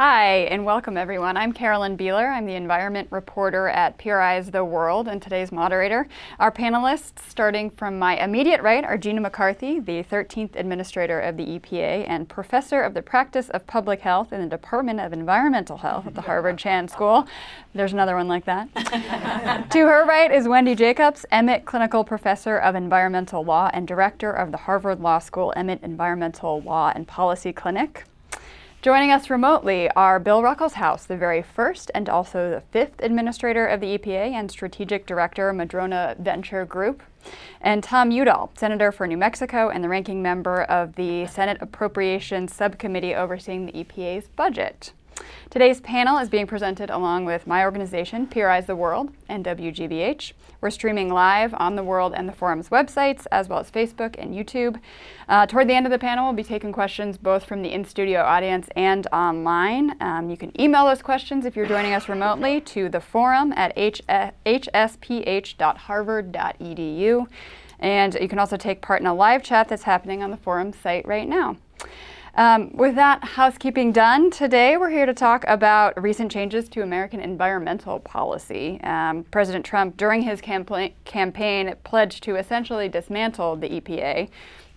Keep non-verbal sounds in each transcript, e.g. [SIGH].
Hi, and welcome everyone. I'm Carolyn Beeler. I'm the environment reporter at PRI's The World and today's moderator. Our panelists, starting from my immediate right, are Gina McCarthy, the 13th Administrator of the EPA and Professor of the Practice of Public Health in the Department of Environmental Health at the Harvard [LAUGHS] Chan School. There's another one like that. [LAUGHS] to her right is Wendy Jacobs, Emmett Clinical Professor of Environmental Law and Director of the Harvard Law School Emmett Environmental Law and Policy Clinic. Joining us remotely are Bill Ruckelshaus, the very first and also the fifth administrator of the EPA and strategic director, Madrona Venture Group, and Tom Udall, senator for New Mexico and the ranking member of the Senate Appropriations Subcommittee overseeing the EPA's budget. Today's panel is being presented along with my organization, PRI's The World, and WGBH. We're streaming live on the World and the Forum's websites, as well as Facebook and YouTube. Uh, toward the end of the panel, we'll be taking questions both from the in studio audience and online. Um, you can email those questions if you're joining us remotely to the forum at hsph.harvard.edu. And you can also take part in a live chat that's happening on the forum site right now. Um, with that housekeeping done, today we're here to talk about recent changes to American environmental policy. Um, President Trump, during his campaign, campaign, pledged to essentially dismantle the EPA.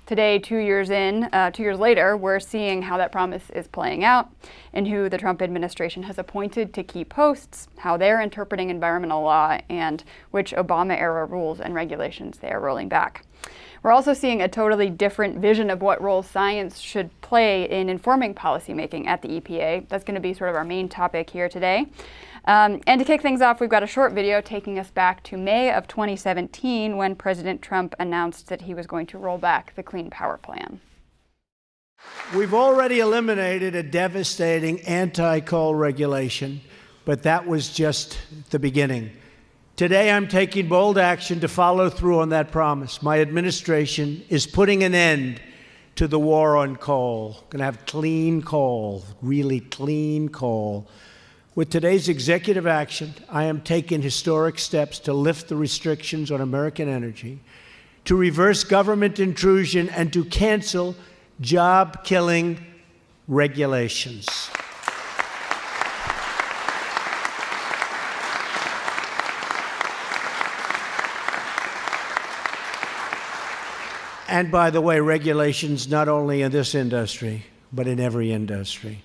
Today, two years in, uh, two years later, we're seeing how that promise is playing out and who the Trump administration has appointed to key posts, how they're interpreting environmental law, and which Obama era rules and regulations they are rolling back. We're also seeing a totally different vision of what role science should play in informing policymaking at the EPA. That's going to be sort of our main topic here today. Um, and to kick things off, we've got a short video taking us back to May of 2017 when President Trump announced that he was going to roll back the Clean Power Plan. We've already eliminated a devastating anti coal regulation, but that was just the beginning. Today, I'm taking bold action to follow through on that promise. My administration is putting an end to the war on coal. Going to have clean coal, really clean coal. With today's executive action, I am taking historic steps to lift the restrictions on American energy, to reverse government intrusion, and to cancel job killing regulations. And by the way, regulations not only in this industry, but in every industry.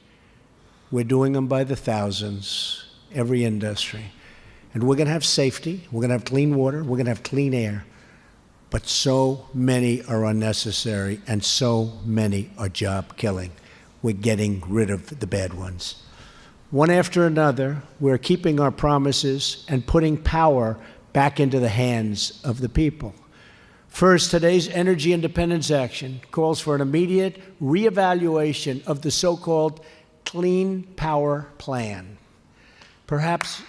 We're doing them by the thousands, every industry. And we're going to have safety, we're going to have clean water, we're going to have clean air. But so many are unnecessary, and so many are job killing. We're getting rid of the bad ones. One after another, we're keeping our promises and putting power back into the hands of the people. First, today's Energy Independence Action calls for an immediate reevaluation of the so called Clean Power Plan. Perhaps.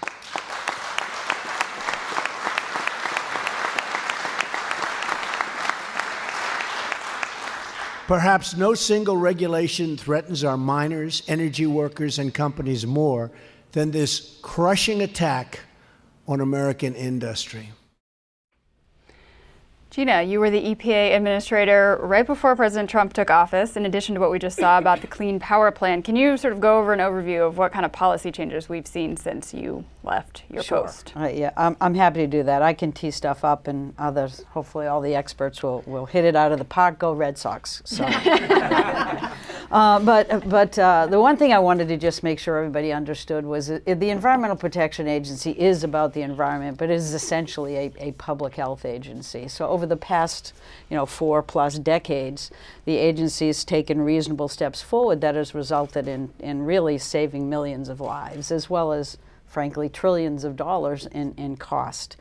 Perhaps no single regulation threatens our miners, energy workers, and companies more than this crushing attack on American industry. Gina, you were the EPA administrator right before President Trump took office, in addition to what we just saw about the Clean Power Plan. Can you sort of go over an overview of what kind of policy changes we've seen since you left your sure. post? Uh, yeah, I'm, I'm happy to do that. I can tee stuff up, and others, hopefully, all the experts will, will hit it out of the park. Go Red Sox. So. [LAUGHS] Uh, but but uh, the one thing I wanted to just make sure everybody understood was that the Environmental Protection Agency is about the environment, but it is essentially a, a public health agency. So over the past you know four plus decades, the agency has taken reasonable steps forward that has resulted in in really saving millions of lives, as well as frankly, trillions of dollars in, in cost.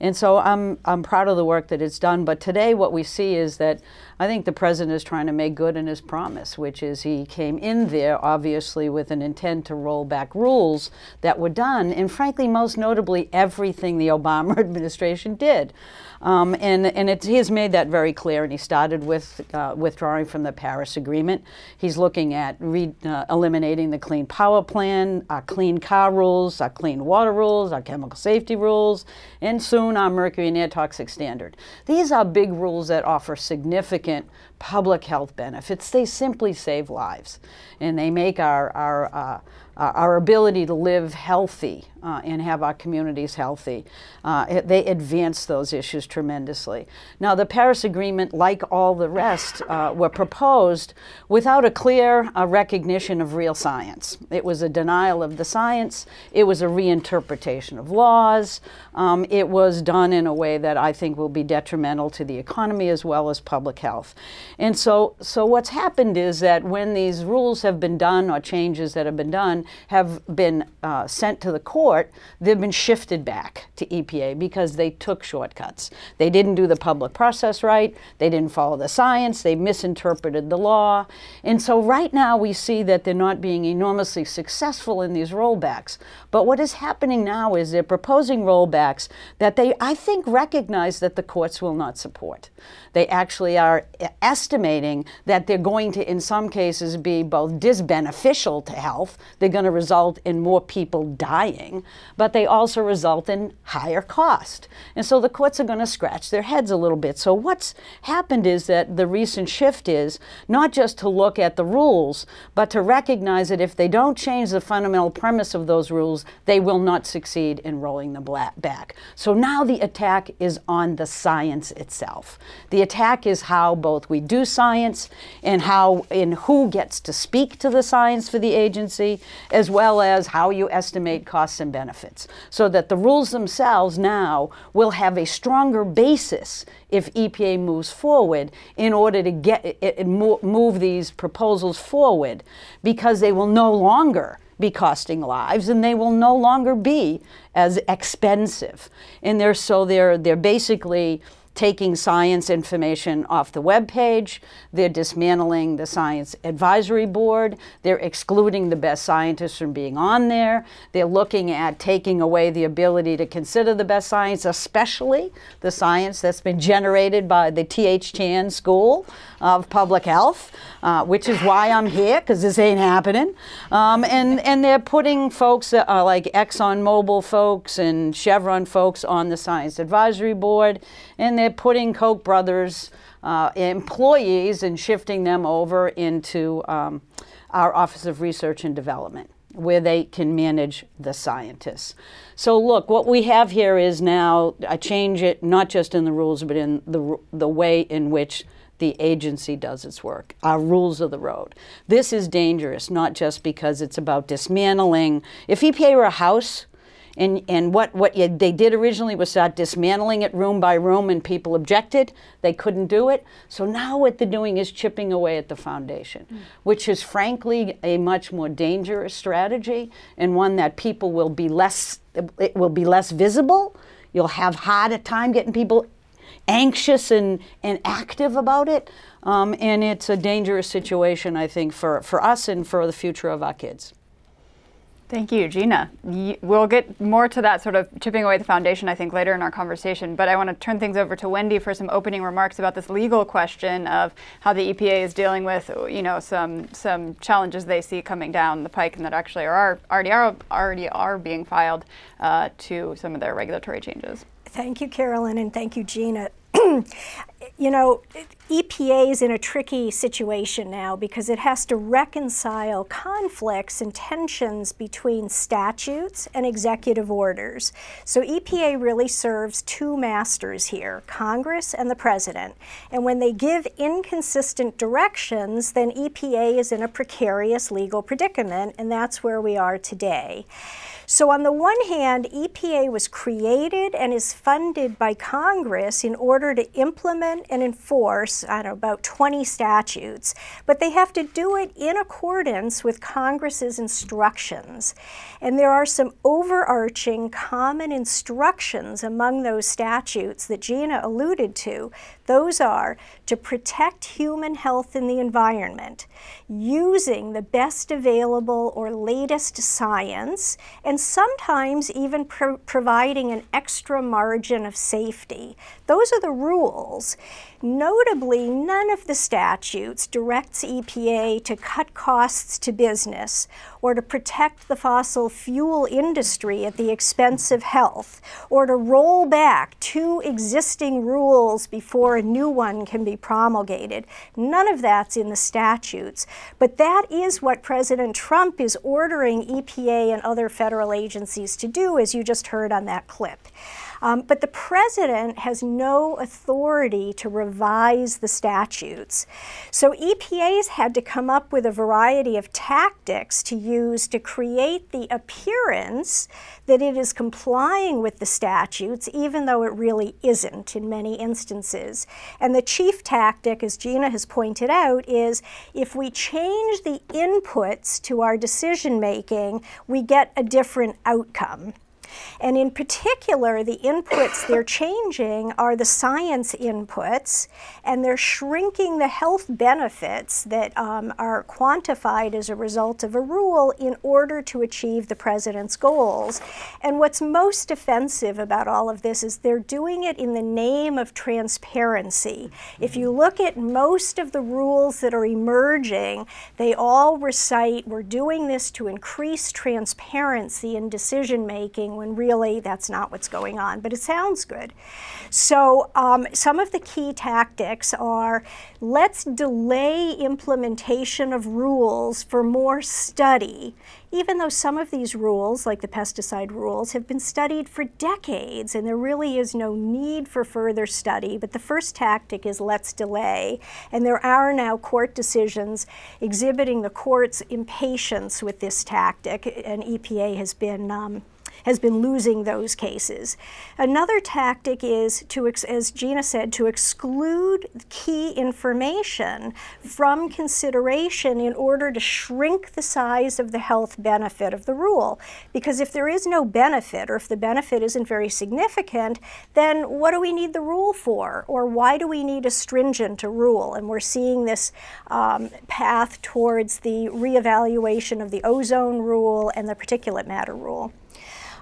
And so I'm, I'm proud of the work that it's done. But today, what we see is that I think the president is trying to make good in his promise, which is he came in there obviously with an intent to roll back rules that were done, and frankly, most notably, everything the Obama [LAUGHS] administration did. Um, and and it, he has made that very clear. And he started with uh, withdrawing from the Paris Agreement. He's looking at re, uh, eliminating the Clean Power Plan, our clean car rules, our clean water rules, our chemical safety rules, and soon our mercury and air toxic standard. These are big rules that offer significant public health benefits. They simply save lives, and they make our our uh, our ability to live healthy uh, and have our communities healthy. Uh, they advance those issues tremendously. Now, the Paris Agreement, like all the rest, uh, were proposed without a clear uh, recognition of real science. It was a denial of the science, it was a reinterpretation of laws, um, it was done in a way that I think will be detrimental to the economy as well as public health. And so, so what's happened is that when these rules have been done or changes that have been done have been uh, sent to the court, they've been shifted back to EPA because they took shortcuts. They didn't do the public process right, they didn't follow the science, they misinterpreted the law. And so right now we see that they're not being enormously successful in these rollbacks. But what is happening now is they're proposing rollbacks that they, I think, recognize that the courts will not support. They actually are estimating that they're going to, in some cases, be both disbeneficial to health, they're going to result in more people dying, but they also result in higher cost. And so the courts are going to scratch their heads a little bit. So what's happened is that the recent shift is not just to look at the rules, but to recognize that if they don't change the fundamental premise of those rules, they will not succeed in rolling them back. So now the attack is on the science itself. The attack is how both we do science and how and who gets to speak to the science for the agency, as well as how you estimate costs and benefits. So that the rules themselves now will have a stronger basis if EPA moves forward in order to get it, move these proposals forward because they will no longer be costing lives and they will no longer be as expensive. And they're so they're they're basically taking science information off the web page. They're dismantling the science advisory board. They're excluding the best scientists from being on there. They're looking at taking away the ability to consider the best science, especially the science that's been generated by the T.H. Chan School of Public Health, uh, which is why I'm here, because this ain't happening. Um, and, and they're putting folks uh, like ExxonMobil folks and Chevron folks on the science advisory board, and they're putting Koch brothers uh, employees and shifting them over into um, our Office of Research and Development where they can manage the scientists. So look, what we have here is now I change it not just in the rules, but in the the way in which the agency does its work, our rules of the road. This is dangerous, not just because it's about dismantling. If EPA were a house, and, and what, what you, they did originally was start dismantling it room by room, and people objected. They couldn't do it. So now what they're doing is chipping away at the foundation, mm. which is frankly a much more dangerous strategy and one that people will be less, it will be less visible. You'll have harder time getting people anxious and, and active about it. Um, and it's a dangerous situation, I think, for, for us and for the future of our kids. Thank you, Gina. We'll get more to that sort of chipping away the foundation, I think, later in our conversation. But I want to turn things over to Wendy for some opening remarks about this legal question of how the EPA is dealing with, you know, some some challenges they see coming down the pike and that actually are already are already are being filed uh, to some of their regulatory changes. Thank you, Carolyn, and thank you, Gina. [CLEARS THROAT] you know, EPA is in a tricky situation now because it has to reconcile conflicts and tensions between statutes and executive orders. So EPA really serves two masters here, Congress and the President. And when they give inconsistent directions, then EPA is in a precarious legal predicament, and that's where we are today. So, on the one hand, EPA was created and is funded by Congress in order to implement and enforce, I don't know, about 20 statutes, but they have to do it in accordance with Congress's instructions. And there are some overarching common instructions among those statutes that Gina alluded to. Those are to protect human health and the environment using the best available or latest science, and sometimes even pro- providing an extra margin of safety. Those are the rules. Notably, none of the statutes directs EPA to cut costs to business or to protect the fossil fuel industry at the expense of health or to roll back two existing rules before a new one can be promulgated. None of that's in the statutes. But that is what President Trump is ordering EPA and other federal agencies to do, as you just heard on that clip. Um, but the president has no authority to revise the statutes. So EPA's had to come up with a variety of tactics to use to create the appearance that it is complying with the statutes, even though it really isn't in many instances. And the chief tactic, as Gina has pointed out, is if we change the inputs to our decision making, we get a different outcome. And in particular, the inputs they're changing are the science inputs, and they're shrinking the health benefits that um, are quantified as a result of a rule in order to achieve the president's goals. And what's most offensive about all of this is they're doing it in the name of transparency. If you look at most of the rules that are emerging, they all recite we're doing this to increase transparency in decision making when really that's not what's going on, but it sounds good. So, um, some of the key tactics are let's delay implementation of rules for more study even though some of these rules, like the pesticide rules, have been studied for decades and there really is no need for further study. But the first tactic is let's delay. And there are now court decisions exhibiting the court's impatience with this tactic, and EPA has been. Um, has been losing those cases. Another tactic is to, as Gina said, to exclude key information from consideration in order to shrink the size of the health benefit of the rule. Because if there is no benefit, or if the benefit isn't very significant, then what do we need the rule for? Or why do we need a stringent rule? And we're seeing this um, path towards the reevaluation of the ozone rule and the particulate matter rule.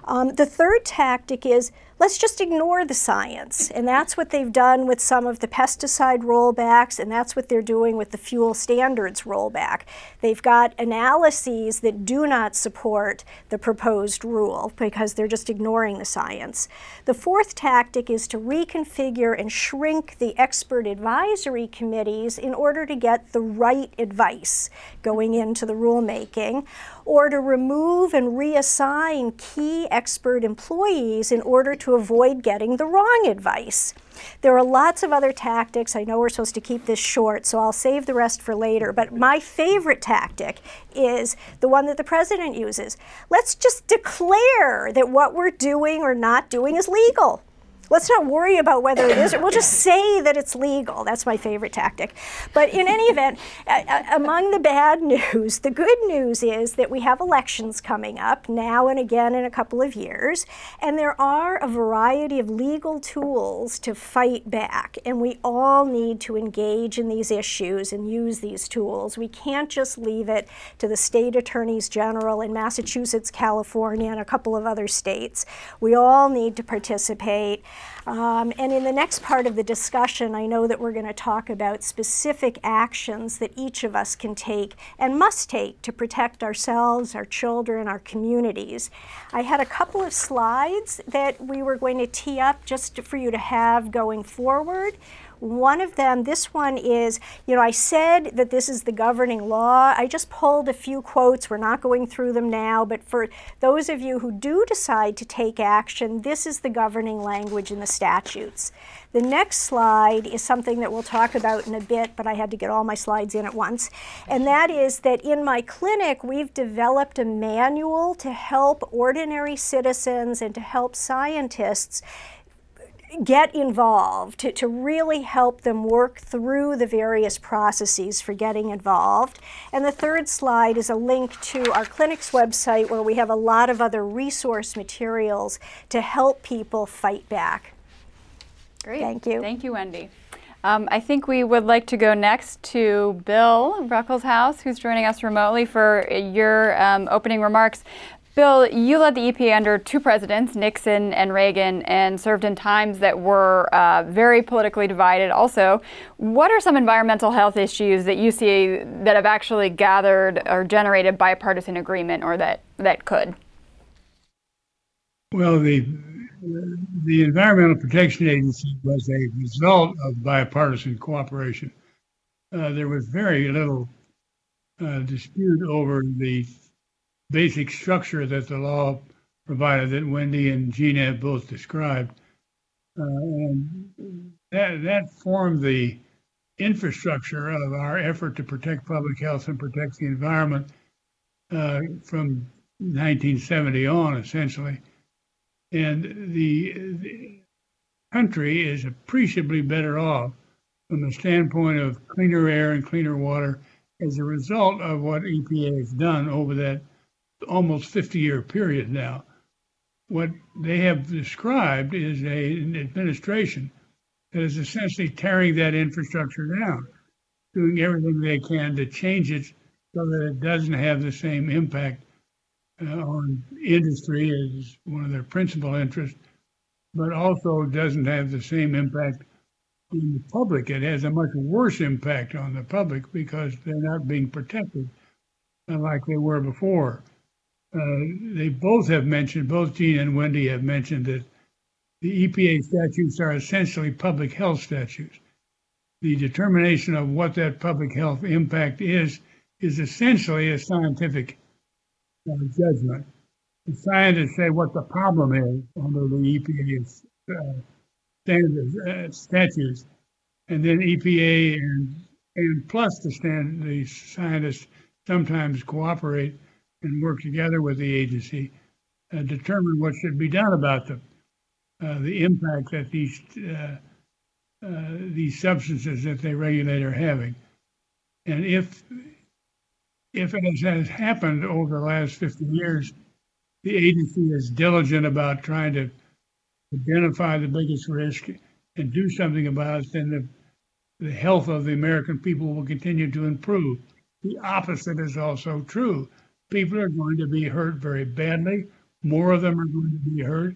Um, the third tactic is let's just ignore the science. And that's what they've done with some of the pesticide rollbacks, and that's what they're doing with the fuel standards rollback. They've got analyses that do not support the proposed rule because they're just ignoring the science. The fourth tactic is to reconfigure and shrink the expert advisory committees in order to get the right advice going into the rulemaking, or to remove and reassign key expert employees in order to to avoid getting the wrong advice. There are lots of other tactics. I know we're supposed to keep this short, so I'll save the rest for later. But my favorite tactic is the one that the president uses. Let's just declare that what we're doing or not doing is legal. Let's not worry about whether it is, we'll just say that it's legal. That's my favorite tactic. But in any event, uh, among the bad news, the good news is that we have elections coming up now and again in a couple of years, and there are a variety of legal tools to fight back. And we all need to engage in these issues and use these tools. We can't just leave it to the state attorneys general in Massachusetts, California, and a couple of other states. We all need to participate. Um, and in the next part of the discussion, I know that we're going to talk about specific actions that each of us can take and must take to protect ourselves, our children, our communities. I had a couple of slides that we were going to tee up just for you to have going forward. One of them, this one is, you know, I said that this is the governing law. I just pulled a few quotes. We're not going through them now, but for those of you who do decide to take action, this is the governing language in the statutes. The next slide is something that we'll talk about in a bit, but I had to get all my slides in at once. And that is that in my clinic, we've developed a manual to help ordinary citizens and to help scientists get involved, to, to really help them work through the various processes for getting involved. And the third slide is a link to our clinic's website where we have a lot of other resource materials to help people fight back. Great. Thank you. Thank you, Wendy. Um, I think we would like to go next to Bill Ruckelshaus, who's joining us remotely for your um, opening remarks. Bill, you led the EPA under two presidents, Nixon and Reagan, and served in times that were uh, very politically divided. Also, what are some environmental health issues that you see that have actually gathered or generated bipartisan agreement or that, that could? Well, the the Environmental Protection Agency was a result of bipartisan cooperation. Uh, there was very little uh, dispute over the basic structure that the law provided that Wendy and Gina have both described. Uh, and that, that formed the infrastructure of our effort to protect public health and protect the environment uh, from 1970 on, essentially. And the, the country is appreciably better off from the standpoint of cleaner air and cleaner water as a result of what EPA has done over that almost 50 year period now. What they have described is a, an administration that is essentially tearing that infrastructure down, doing everything they can to change it so that it doesn't have the same impact uh, on industry as one of their principal interests, but also doesn't have the same impact on the public. It has a much worse impact on the public because they're not being protected uh, like they were before. Uh, they both have mentioned, both Gene and Wendy have mentioned that the EPA statutes are essentially public health statutes. The determination of what that public health impact is is essentially a scientific uh, judgment. The scientists say what the problem is under the EPA uh, standards, uh, statutes, and then EPA and and plus the stand the scientists sometimes cooperate and work together with the agency, uh, determine what should be done about them, uh, the impact that these uh, uh, these substances that they regulate are having, and if if it has happened over the last 50 years, the agency is diligent about trying to identify the biggest risk and do something about it, then the, the health of the American people will continue to improve. The opposite is also true people are going to be hurt very badly. More of them are going to be hurt.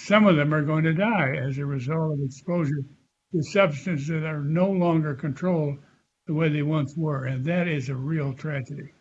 Some of them are going to die as a result of exposure to substances that are no longer controlled the way they once were. And that is a real tragedy.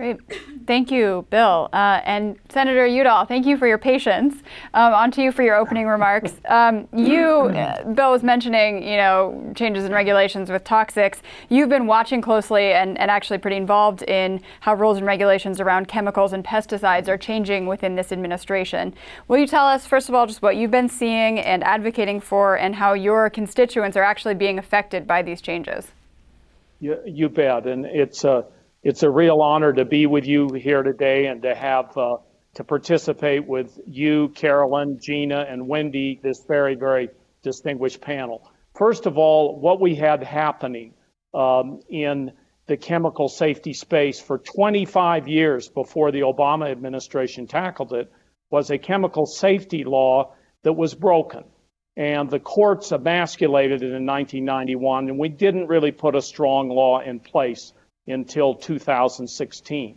Great. Thank you, Bill. Uh, and Senator Udall, thank you for your patience. Um, on to you for your opening remarks. Um, you, uh, Bill was mentioning, you know, changes in regulations with toxics. You've been watching closely and, and actually pretty involved in how rules and regulations around chemicals and pesticides are changing within this administration. Will you tell us, first of all, just what you've been seeing and advocating for and how your constituents are actually being affected by these changes? You, you bet. And it's a, uh it's a real honor to be with you here today and to have uh, to participate with you, Carolyn, Gina, and Wendy, this very, very distinguished panel. First of all, what we had happening um, in the chemical safety space for 25 years before the Obama administration tackled it was a chemical safety law that was broken. And the courts emasculated it in 1991, and we didn't really put a strong law in place until 2016.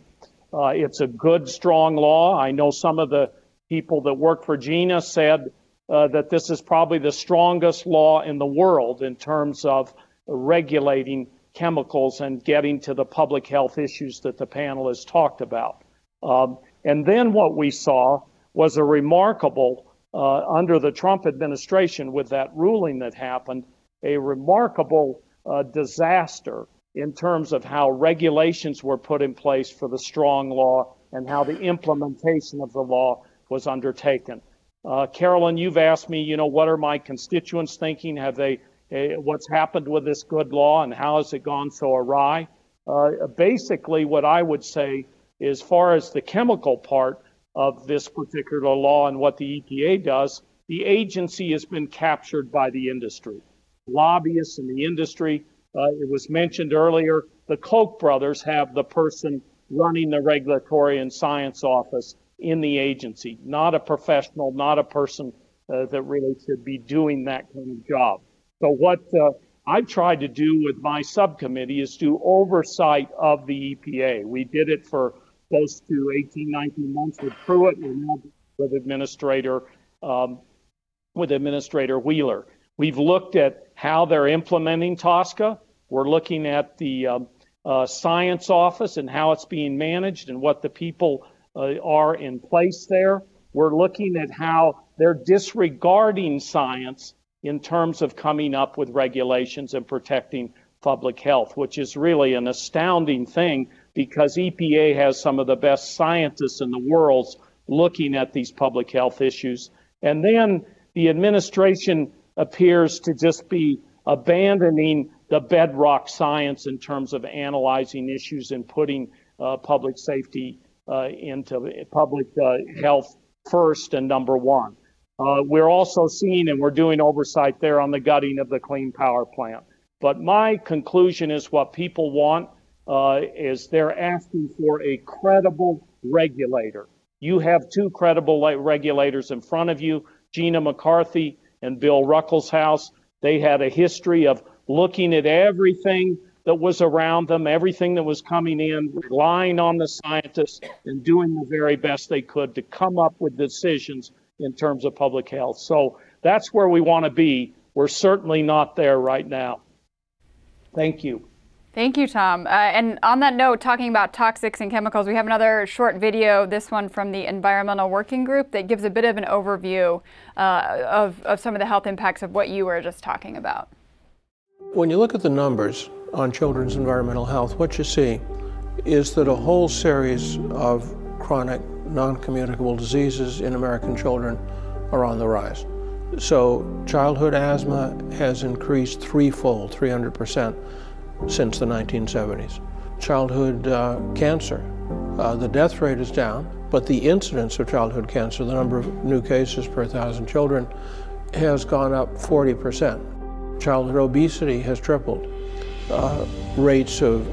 Uh, it's a good, strong law. I know some of the people that work for Gina said uh, that this is probably the strongest law in the world in terms of regulating chemicals and getting to the public health issues that the panel has talked about. Um, and then what we saw was a remarkable, uh, under the Trump administration with that ruling that happened, a remarkable uh, disaster in terms of how regulations were put in place for the strong law and how the implementation of the law was undertaken. Uh, Carolyn, you've asked me, you know, what are my constituents thinking? Have they, uh, what's happened with this good law and how has it gone so awry? Uh, basically, what I would say, as far as the chemical part of this particular law and what the EPA does, the agency has been captured by the industry. Lobbyists in the industry, uh, it was mentioned earlier, the Koch brothers have the person running the regulatory and science office in the agency, not a professional, not a person uh, that really should be doing that kind of job. So, what uh, I've tried to do with my subcommittee is do oversight of the EPA. We did it for close to 18, 19 months with Pruitt. We're now with Administrator um, with Administrator Wheeler. We've looked at how they're implementing TSCA. We're looking at the um, uh, science office and how it's being managed and what the people uh, are in place there. We're looking at how they're disregarding science in terms of coming up with regulations and protecting public health, which is really an astounding thing because EPA has some of the best scientists in the world looking at these public health issues. And then the administration appears to just be abandoning the bedrock science in terms of analyzing issues and putting uh, public safety uh, into public uh, health first and number one. Uh, we're also seeing, and we're doing oversight there on the gutting of the Clean Power Plant. But my conclusion is what people want uh, is they're asking for a credible regulator. You have two credible regulators in front of you, Gina McCarthy and Bill Ruckelshaus. They had a history of looking at everything that was around them, everything that was coming in, relying on the scientists, and doing the very best they could to come up with decisions in terms of public health. So that's where we want to be. We're certainly not there right now. Thank you. Thank you, Tom. Uh, and on that note, talking about toxics and chemicals, we have another short video, this one from the Environmental Working Group, that gives a bit of an overview uh, of, of some of the health impacts of what you were just talking about. When you look at the numbers on children's environmental health, what you see is that a whole series of chronic non communicable diseases in American children are on the rise. So, childhood asthma has increased threefold, 300% since the 1970s. Childhood uh, cancer, uh, the death rate is down, but the incidence of childhood cancer, the number of new cases per thousand children, has gone up 40%. Childhood obesity has tripled. Uh, rates of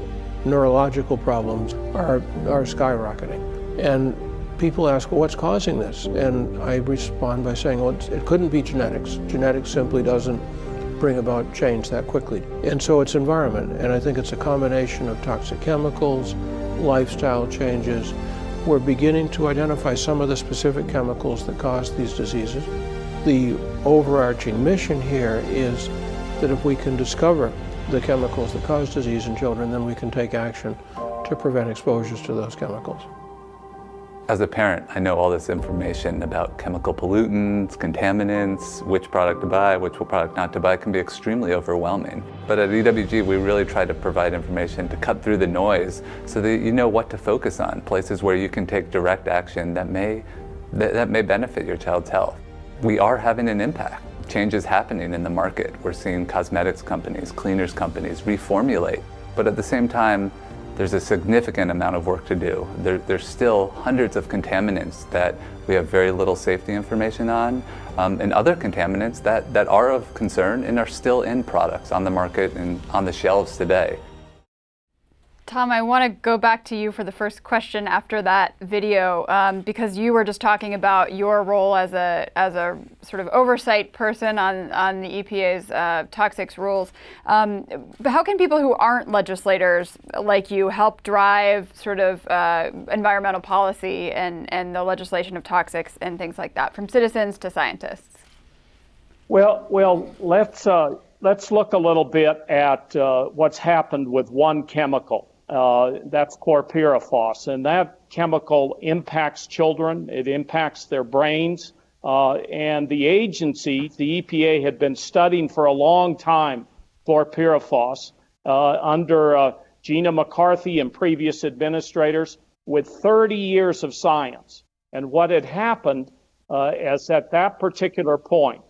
neurological problems are, are skyrocketing. And people ask, well, what's causing this? And I respond by saying, well, it couldn't be genetics. Genetics simply doesn't bring about change that quickly. And so it's environment, and I think it's a combination of toxic chemicals, lifestyle changes. We're beginning to identify some of the specific chemicals that cause these diseases. The overarching mission here is that if we can discover the chemicals that cause disease in children, then we can take action to prevent exposures to those chemicals. As a parent, I know all this information about chemical pollutants, contaminants, which product to buy, which product not to buy can be extremely overwhelming. But at EWG, we really try to provide information to cut through the noise so that you know what to focus on, places where you can take direct action that may, that, that may benefit your child's health. We are having an impact. Change is happening in the market. We're seeing cosmetics companies, cleaners companies reformulate. But at the same time, there's a significant amount of work to do. There, there's still hundreds of contaminants that we have very little safety information on, um, and other contaminants that, that are of concern and are still in products on the market and on the shelves today. Tom, I want to go back to you for the first question after that video um, because you were just talking about your role as a as a sort of oversight person on on the EPA's uh, toxics rules. Um, how can people who aren't legislators like you help drive sort of uh, environmental policy and and the legislation of toxics and things like that, from citizens to scientists? Well, well, let's. Uh, let's look a little bit at uh, what's happened with one chemical uh, that's chlorpyrifos, and that chemical impacts children. It impacts their brains. Uh, and the agency, the EPA, had been studying for a long time chlorpyrifos uh, under uh, Gina McCarthy and previous administrators with 30 years of science. And what had happened uh, is at that particular point,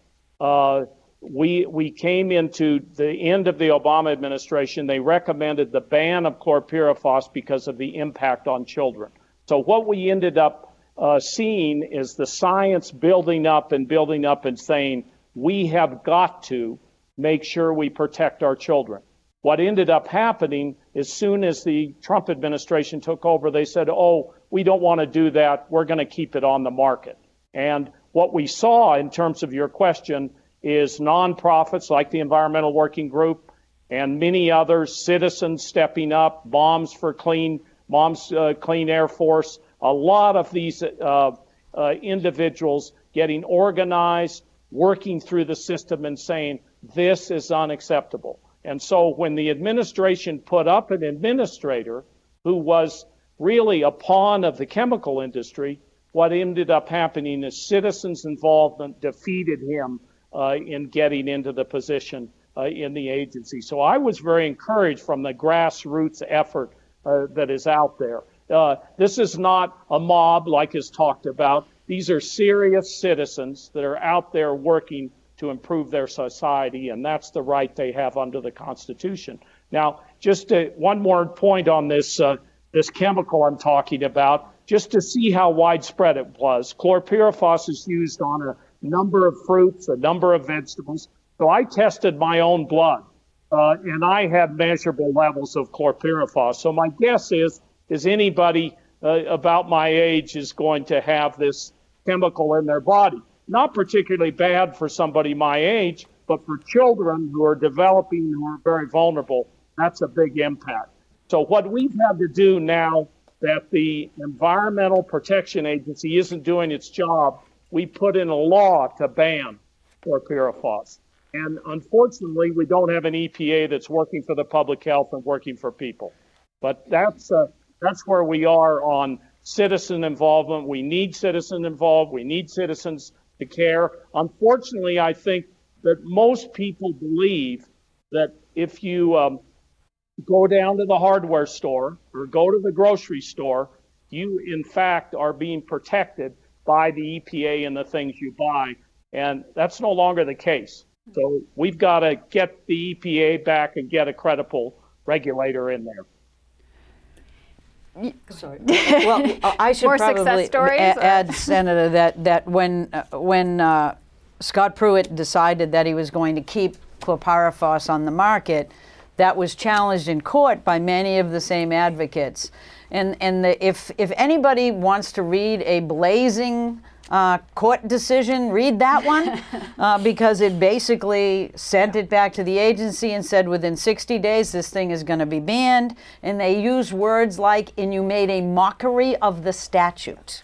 we, we came into the end of the Obama administration. They recommended the ban of chlorpyrifos because of the impact on children. So what we ended up uh, seeing is the science building up and building up and saying, we have got to make sure we protect our children. What ended up happening, as soon as the Trump administration took over, they said, oh, we don't want to do that. We're going to keep it on the market. And what we saw in terms of your question is nonprofits like the Environmental Working Group and many others, citizens stepping up, Moms for Clean, Moms uh, Clean Air Force, a lot of these uh, uh, individuals getting organized, working through the system and saying, this is unacceptable. And so when the administration put up an administrator who was really a pawn of the chemical industry, what ended up happening is citizens' involvement defeated him in getting into the position uh, in the agency. So I was very encouraged from the grassroots effort uh, that is out there. Uh, this is not a mob like is talked about. These are serious citizens that are out there working to improve their society, and that's the right they have under the Constitution. Now, just to, one more point on this uh, this chemical I'm talking about, just to see how widespread it was. Chlorpyrifos is used on a number of fruits, a number of vegetables. So I tested my own blood, uh, and I have measurable levels of chlorpyrifos. So my guess is, is anybody uh, about my age is going to have this chemical in their body. Not particularly bad for somebody my age, but for children who are developing who are very vulnerable, that's a big impact. So what we've had to do now that the Environmental Protection Agency isn't doing its job, we put in a law to ban chlorpyrifos. And unfortunately, we don't have an EPA that's working for the public health and working for people. But that's uh, that's where we are on citizen involvement. We need citizen involved. We need citizens to care. Unfortunately, I think that most people believe that if you um, go down to the hardware store or go to the grocery store, you in fact are being protected by the EPA and the things you buy. And that's no longer the case. So we've got to get the EPA back and get a credible regulator in there. Sorry. [LAUGHS] Well, I should More probably success stories, a- add, Senator, that, that when, uh, when uh, Scott Pruitt decided that he was going to keep chlorpyrifos on the market, that was challenged in court by many of the same advocates. And, and the, if, if anybody wants to read a blazing uh, court decision, read that one [LAUGHS] uh, because it basically sent it back to the agency and said within 60 days this thing is going to be banned. And they used words like, and you made a mockery of the statute.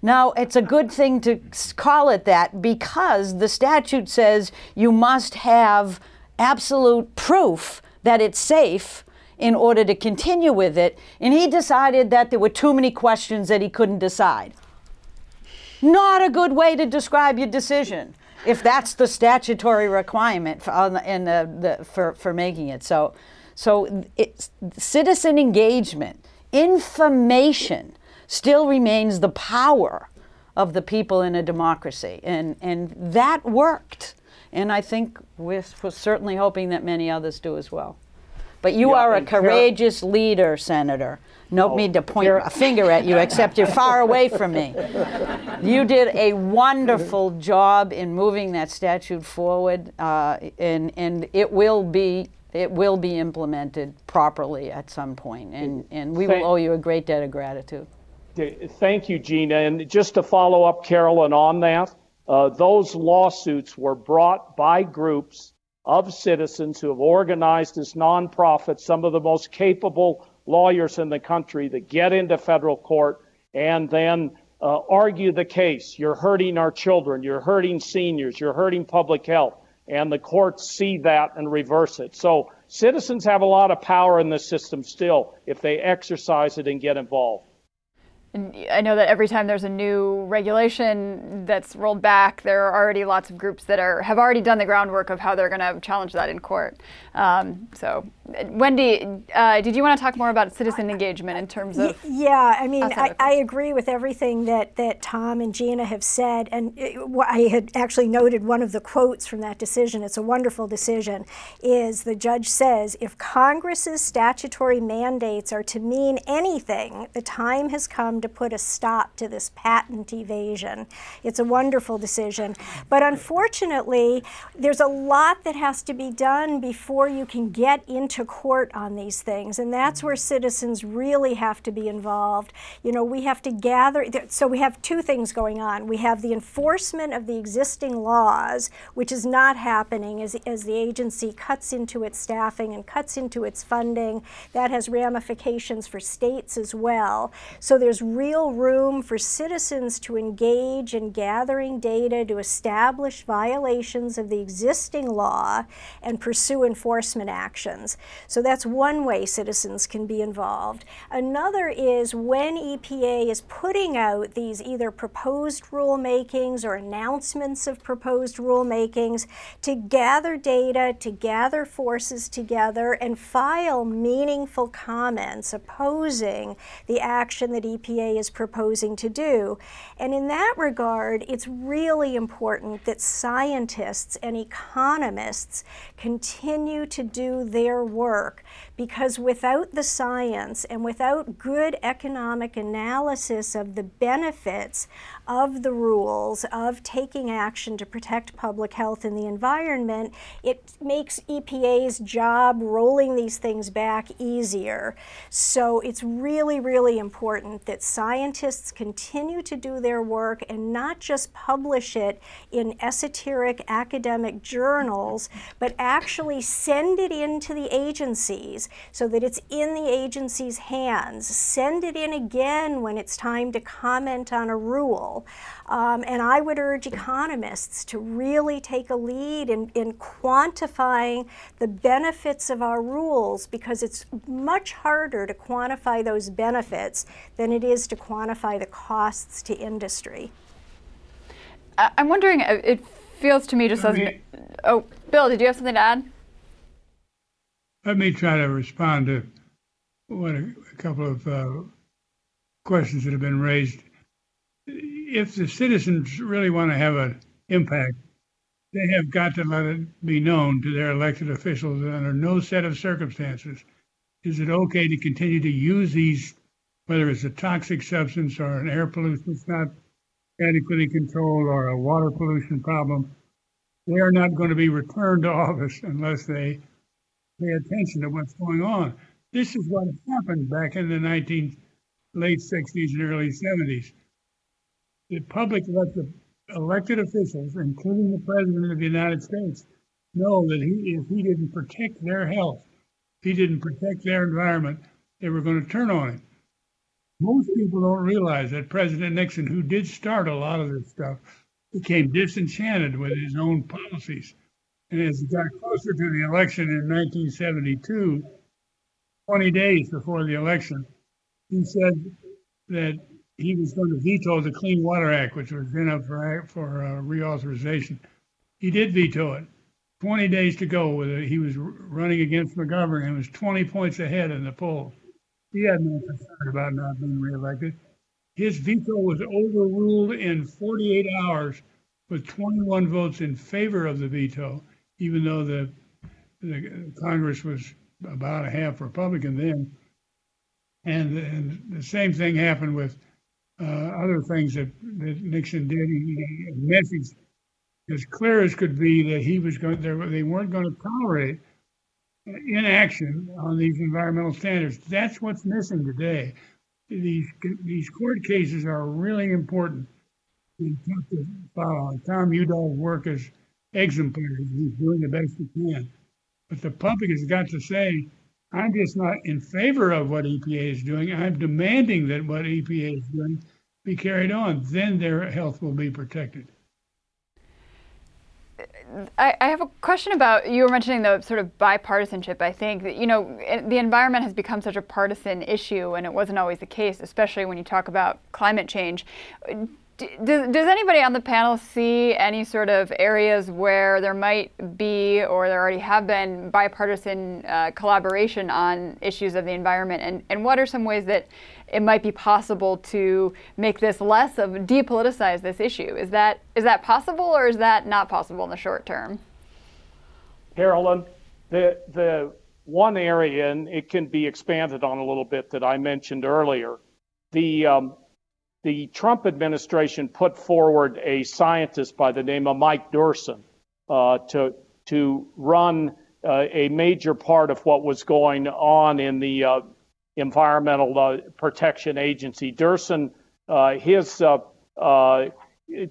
Now, it's a good thing to call it that because the statute says you must have absolute proof that it's safe in order to continue with it. And he decided that there were too many questions that he couldn't decide. Not a good way to describe your decision if that's the statutory requirement for, the, the, for, for making it. So, so it's, citizen engagement, information still remains the power of the people in a democracy. And, and that worked. And I think we're, we're certainly hoping that many others do as well. But you Yeah, are a courageous leader, Senator. No need to point a finger at you, except you're far away from me. [LAUGHS] You did a wonderful job in moving that statute forward, uh, and and it will be it will be implemented properly at some point, and and we will owe you a great debt of gratitude. Thank you, Gina. And just to follow up, Carolyn, on that, uh, those lawsuits were brought by groups of citizens who have organized as nonprofits, some of the most capable lawyers in the country that get into federal court and then uh, argue the case. You're hurting our children, you're hurting seniors, you're hurting public health. And the courts see that and reverse it. So citizens have a lot of power in the system still if they exercise it and get involved. And I know that every time there's a new regulation that's rolled back, there are already lots of groups that are have already done the groundwork of how they're going to challenge that in court. Um, so, Wendy, uh, did you want to talk more about citizen engagement in terms of? Yeah, I mean, I, I agree with everything that, that Tom and Gina have said. And it, I had actually noted one of the quotes from that decision. It's a wonderful decision. Is the judge says, if Congress's statutory mandates are to mean anything, the time has come to put a stop to this patent evasion. It's a wonderful decision. But unfortunately, there's a lot that has to be done before you can get into court on these things. And that's where citizens really have to be involved. You know, we have to gather, so we have two things going on. We have the enforcement of the existing laws, which is not happening as, as the agency cuts into its staffing and cuts into its funding. That has ramifications for states as well. So there's real room for citizens to engage in gathering data to establish violations of the existing law and pursue enforcement actions. So that's one way citizens can be involved. Another is when EPA is putting out these either proposed rulemakings or announcements of proposed rulemakings to gather data, to gather forces together, and file meaningful comments opposing the action that EPA is proposing to do. And in that regard, it's really important that scientists and economists continue to do their work because without the science and without good economic analysis of the benefits of the rules, of taking action to protect public health and the environment, it makes EPA's job rolling these things back easier. So it's really, really important that scientists continue to do their work and not just publish it in esoteric academic journals, but actually send it into the agencies so that it's in the agency's hands. Send it in again when it's time to comment on a rule. Um, and I would urge economists to really take a lead in, in quantifying the benefits of our rules because it's much harder to quantify those benefits than it is to quantify the costs to industry. I'm wondering, uh, it feels to me just as. Oh, Bill, did you have something to add? Let me try to respond to what a, a couple of uh, questions that have been raised if the citizens really want to have an impact, they have got to let it be known to their elected officials that under no set of circumstances is it okay to continue to use these, whether it's a toxic substance or an air pollution that's not adequately controlled or a water pollution problem. They are not going to be returned to office unless they pay attention to what's going on. This is what happened back in the 19 late 60s and early 70s the public let the elected officials, including the President of the United States, know that he, if he didn't protect their health, if he didn't protect their environment, they were going to turn on him. Most people don't realize that President Nixon, who did start a lot of this stuff, became disenchanted with his own policies. And as he got closer to the election in 1972, 20 days before the election, he said that he was going to veto the Clean Water Act, which was then up for, for uh, reauthorization. He did veto it. 20 days to go with it. He was running against McGovern and was 20 points ahead in the polls. He had no concern about not being reelected. His veto was overruled in 48 hours with 21 votes in favor of the veto, even though the, the Congress was about a half Republican then. And, and the same thing happened with uh, other things that, that Nixon did. He, a message as clear as could be that he was going, they weren't going to tolerate inaction on these environmental standards. That's what's missing today. These these court cases are really important. Follow. Tom Udall's work is exemplary. He's doing the best he can. But the public has got to say, I'm just not in favor of what EPA is doing. I'm demanding that what EPA is doing be carried on. Then their health will be protected. I, I, have a question about you were mentioning the sort of bipartisanship. I think that you know the environment has become such a partisan issue, and it wasn't always the case, especially when you talk about climate change does, does anybody on the panel see any sort of areas where there might be or there already have been bipartisan uh, collaboration on issues of the environment? And, and what are some ways that it might be possible to make this less of depoliticize this issue? Is that is that possible or is that not possible in the short term? Carolyn, the the one area, and it can be expanded on a little bit that I mentioned earlier, the um, the Trump administration put forward a scientist by the name of Mike Dourson uh, to to run uh, a major part of what was going on in the uh, Environmental uh, Protection Agency. Dourson, uh, his uh,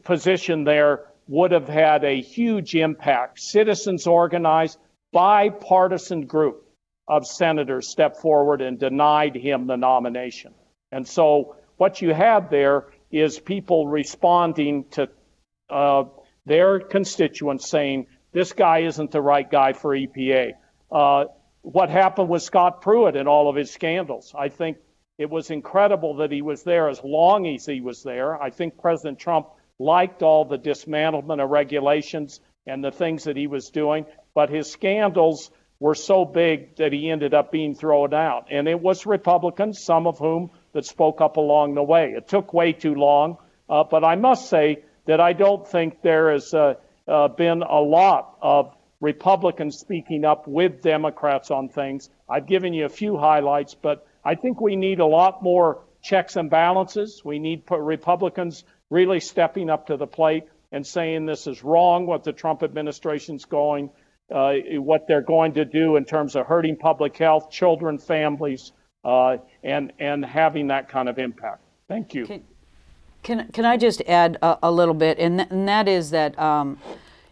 position there would have had a huge impact. Citizens organized, bipartisan group of senators stepped forward and denied him the nomination. And so what you have there is people responding to uh, their constituents saying, this guy isn't the right guy for EPA. Uh, what happened with Scott Pruitt and all of his scandals? I think it was incredible that he was there as long as he was there. I think President Trump liked all the dismantlement of regulations and the things that he was doing, but his scandals were so big that he ended up being thrown out. And it was Republicans, some of whom that spoke up along the way. It took way too long, uh, but I must say that I don't think there has uh, uh, been a lot of Republicans speaking up with Democrats on things. I've given you a few highlights, but I think we need a lot more checks and balances. We need Republicans really stepping up to the plate and saying this is wrong what the Trump administration's going, uh, what they're going to do in terms of hurting public health, children, families, uh, and and having that kind of impact. Thank you. Can can, can I just add a, a little bit, and, th- and that is that. Um,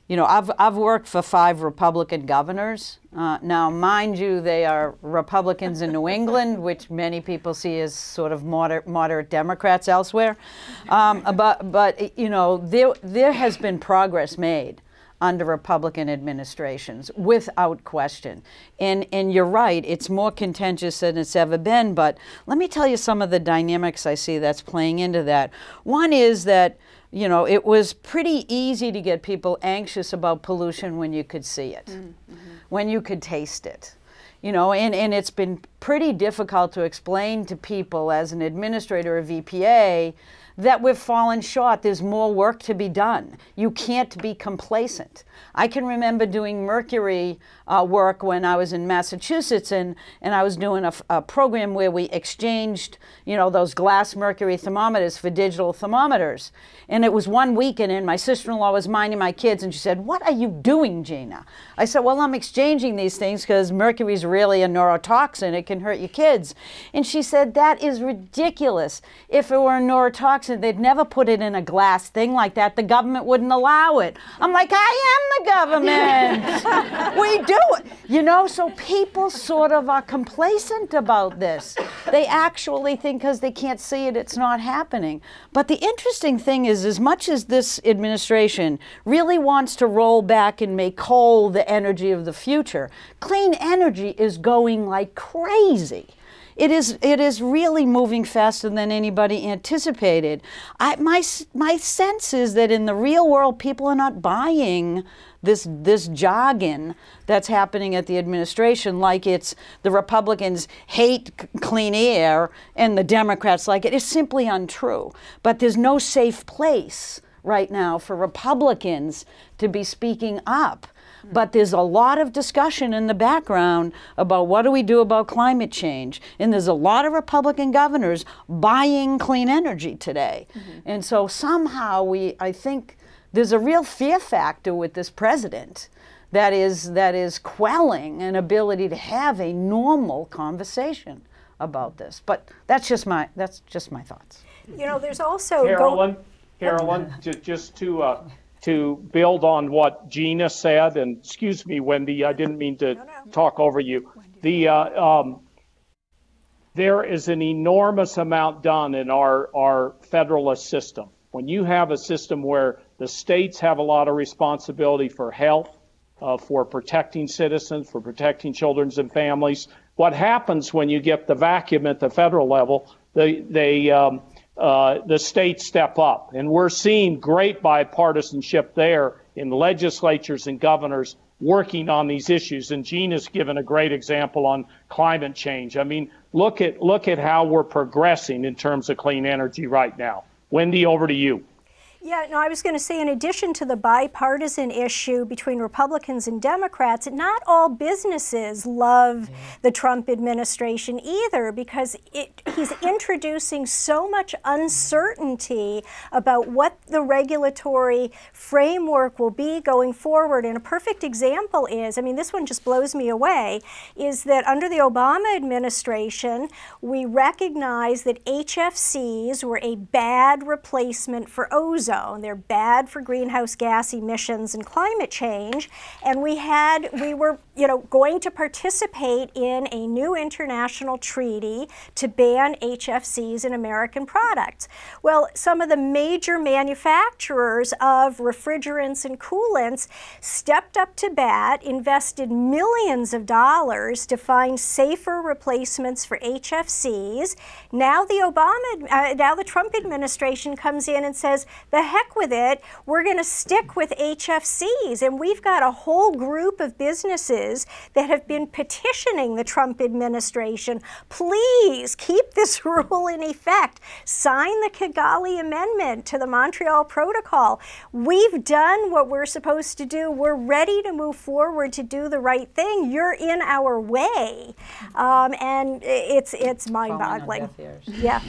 you know, I've, I've worked for five Republican governors. Uh, now, mind you, they are Republicans in New England, [LAUGHS] which many people see as sort of moderate, moderate Democrats elsewhere. Um, but, but, you know, there, there has been progress made under Republican administrations, without question. And, and you're right, it's more contentious than it's ever been. But let me tell you some of the dynamics I see that's playing into that. One is that, you know, it was pretty easy to get people anxious about pollution when you could see it, mm-hmm. when you could taste it you know and, and it's been pretty difficult to explain to people as an administrator of epa that we've fallen short. There's more work to be done. You can't be complacent. I can remember doing mercury uh, work when I was in Massachusetts, and, and I was doing a, a, program where we exchanged, you know, those glass mercury thermometers for digital thermometers. And it was one weekend, and my sister-in-law was minding my kids, and she said, "What are you doing, Gina?" I said, "Well, I'm exchanging these things because mercury is really a neurotoxin. It can hurt your kids." And she said, "That is ridiculous. If it were a neurotoxin, they'd never put it in a glass thing like that. The government wouldn't allow it." I'm like, "I am the government. [LAUGHS] we do it. You know, so people sort of are complacent about this. They actually think because they can't see it, it's not happening. But the interesting thing is, as much as this administration really wants to roll back and make coal the energy of the future, clean energy is going like crazy it is it is really moving faster than anybody anticipated. I, my my sense is that in the real world, people are not buying this this jargon that's happening at the administration like it's the Republicans hate c- clean air and the Democrats like it. It's simply untrue. But there's no safe place right now for Republicans to be speaking up. But there's a lot of discussion in the background about what do we do about climate change. And there's a lot of Republican governors buying clean energy today. Mm-hmm. And so somehow we, I think, there's a real fear factor with this president that is that is quelling an ability to have a normal conversation about this. But that's just my that's just my thoughts. You know, there's also Carolyn, go- Carolyn, just to uh, to build on what Gina said, and excuse me, Wendy, I didn't mean to no, no. talk over you. The uh, um, there is an enormous amount done in our our federalist system. When you have a system where the states have a lot of responsibility for health, uh, for protecting citizens, for protecting children and families. What happens when you get the vacuum at the federal level? They, they, um, uh, the states step up. And we're seeing great bipartisanship there in legislatures and governors working on these issues. And Gene has given a great example on climate change. I mean, look at, look at how we're progressing in terms of clean energy right now. Wendy, over to you. Yeah, no, I was going to say, in addition to the bipartisan issue between Republicans and Democrats, not all businesses love mm-hmm. the Trump administration either because it, he's introducing so much uncertainty about what the regulatory framework will be going forward. And a perfect example is I mean, this one just blows me away is that under the Obama administration, we recognized that HFCs were a bad replacement for ozone ozone. They're bad for greenhouse gas emissions and climate change. And we had, we were, you know, going to participate in a new international treaty to ban HFCs in American products. Well, some of the major manufacturers of refrigerants and coolants stepped up to bat, invested millions of dollars to find safer replacements for HFCs. Now the Obama, uh, now the Trump administration comes in and says the the heck with it. We're going to stick with HFCs. And we've got a whole group of businesses that have been petitioning the Trump administration please keep this [LAUGHS] rule in effect. Sign the Kigali Amendment to the Montreal Protocol. We've done what we're supposed to do. We're ready to move forward to do the right thing. You're in our way. Um, and it's, it's mind boggling. Yeah.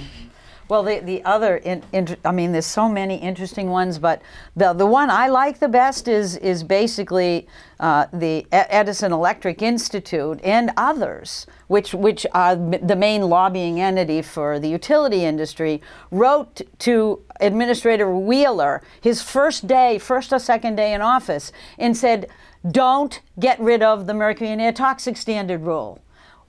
Well, the, the other, in, in, I mean, there's so many interesting ones, but the, the one I like the best is, is basically uh, the Edison Electric Institute and others, which, which are the main lobbying entity for the utility industry, wrote to Administrator Wheeler his first day, first or second day in office, and said, don't get rid of the mercury and air toxic standard rule.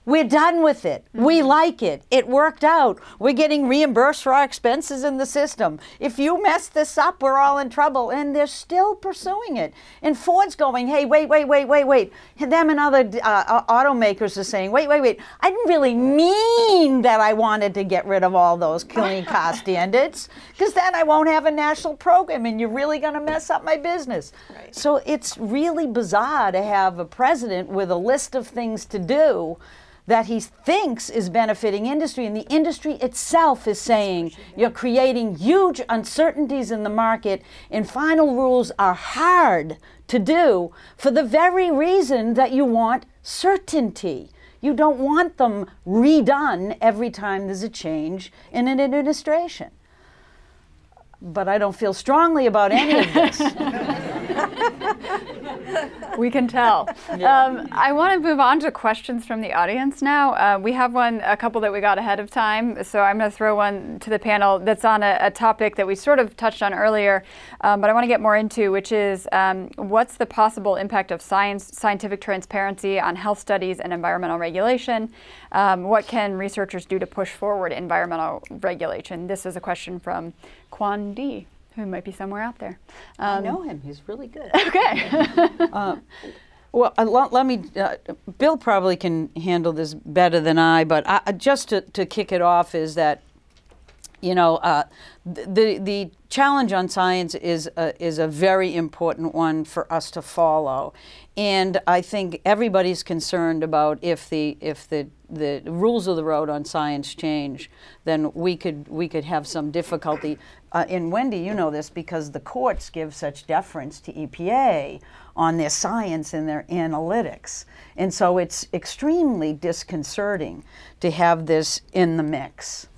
We're done with it. Mm-hmm. We like it. It worked out. We're getting reimbursed for our expenses in the system. If you mess this up, we're all in trouble. And they're still pursuing it. And Ford's going, hey, wait, wait, wait, wait, wait. And them and other uh, automakers are saying, wait, wait, wait. I didn't really mean that I wanted to get rid of all those clean [LAUGHS] car standards because then I won't have a national program and you're really going to mess up my business. Right. So it's really bizarre to have a president with a list of things to do that he thinks is benefiting industry, and the industry itself is saying you're creating huge uncertainties in the market, and final rules are hard to do for the very reason that you want certainty. You don't want them redone every time there's a change in an administration. But I don't feel strongly about any of this. [LAUGHS] we can tell. [LAUGHS] Yeah. Um, I want to move on to questions from the audience now. Uh, we have one, a couple that we got ahead of time, so I'm going to throw one to the panel that's on a, a topic that we sort of touched on earlier, um, but I want to get more into, which is um, what's the possible impact of science, scientific transparency on health studies and environmental regulation? Um, what can researchers do to push forward environmental regulation? This is a question from Quan D who might be somewhere out there. Um, I know him. He's really good. [LAUGHS] Okay. [LAUGHS] uh, well, uh, let, let, me. Uh, Bill probably can handle this better than I, but I, just to, to kick it off is that, you know, uh, the the challenge on science is a, is a very important one for us to follow, and I think everybody's concerned about if the if the the rules of the road on science change, then we could we could have some difficulty. Uh, and Wendy, you know this because the courts give such deference to EPA on their science and their analytics, and so it's extremely disconcerting to have this in the mix.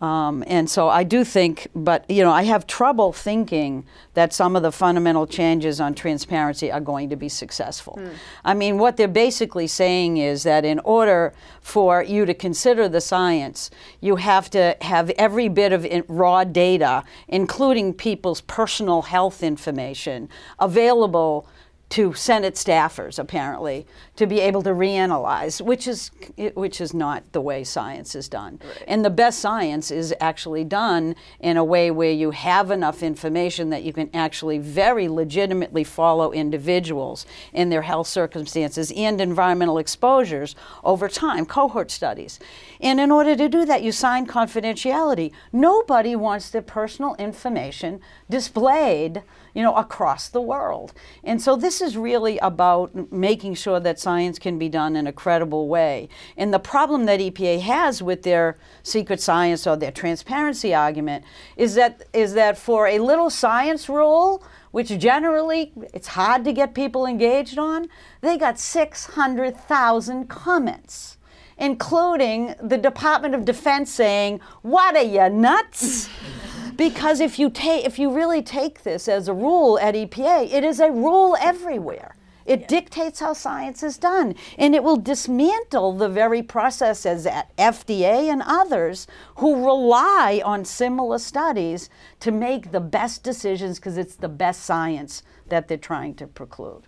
Um, and so I do think, but you know, I have trouble thinking that some of the fundamental changes on transparency are going to be successful. Mm. I mean, what they're basically saying is that in order for you to consider the science, you have to have every bit of raw data, including people's personal health information, available to Senate staffers, apparently, to be able to reanalyze, which is which is not the way science is done. Right. And the best science is actually done in a way where you have enough information that you can actually very legitimately follow individuals in their health circumstances and environmental exposures over time, cohort studies. And in order to do that, you sign confidentiality. Nobody wants their personal information displayed, you know, across the world. And so this this is really about making sure that science can be done in a credible way. And the problem that EPA has with their secret science or their transparency argument is that is that for a little science rule, which generally it's hard to get people engaged on, they got 600,000 comments including the Department of Defense saying, "What are you nuts?" [LAUGHS] because if you take if you really take this as a rule at EPA, it is a rule everywhere. It dictates how science is done, and it will dismantle the very processes at FDA and others who rely on similar studies to make the best decisions because it's the best science that they're trying to preclude.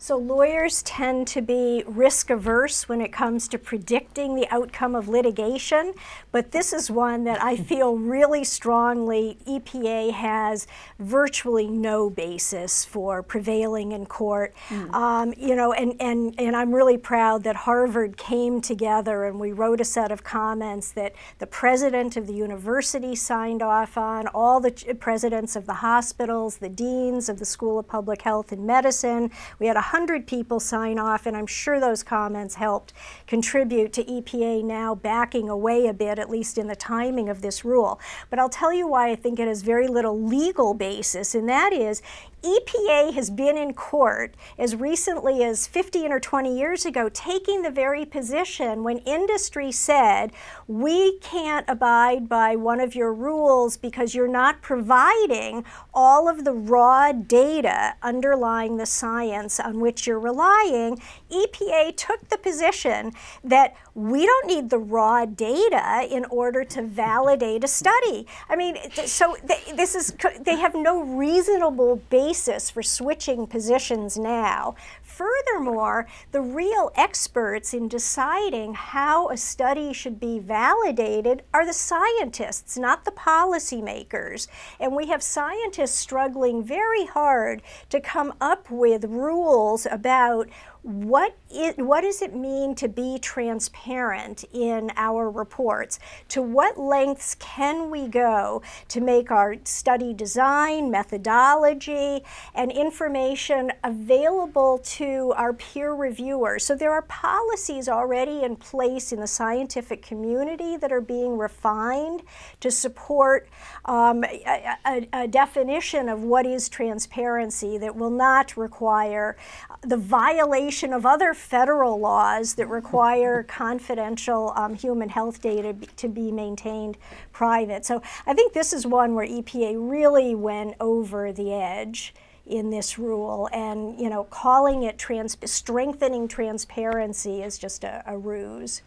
So, lawyers tend to be risk averse when it comes to predicting the outcome of litigation, but this is one that I feel really strongly EPA has virtually no basis for prevailing in court. Mm. Um, you know, and, and, and I'm really proud that Harvard came together and we wrote a set of comments that the president of the university signed off on, all the presidents of the hospitals, the deans of the School of Public Health and Medicine. We had a 100 people sign off, and I'm sure those comments helped contribute to EPA now backing away a bit, at least in the timing of this rule. But I'll tell you why I think it has very little legal basis, and that is EPA has been in court as recently as 15 or 20 years ago, taking the very position when industry said, we can't abide by one of your rules because you're not providing all of the raw data underlying the science on which you're relying. EPA took the position that we don't need the raw data in order to validate a study. I mean, so this is, they have no reasonable basis for switching positions now. Furthermore, the real experts in deciding how a study should be validated are the scientists, not the policymakers. And we have scientists struggling very hard to come up with rules about what, it, what does it mean to be transparent in our reports? To what lengths can we go to make our study design, methodology, and information available to our peer reviewers? So there are policies already in place in the scientific community that are being refined to support um, a, a, a definition of what is transparency that will not require the violation of other federal laws that require [LAUGHS] confidential um, human health data to be maintained private. So I think this is one where EPA really went over the edge in this rule and you know calling it trans- strengthening transparency is just a, a ruse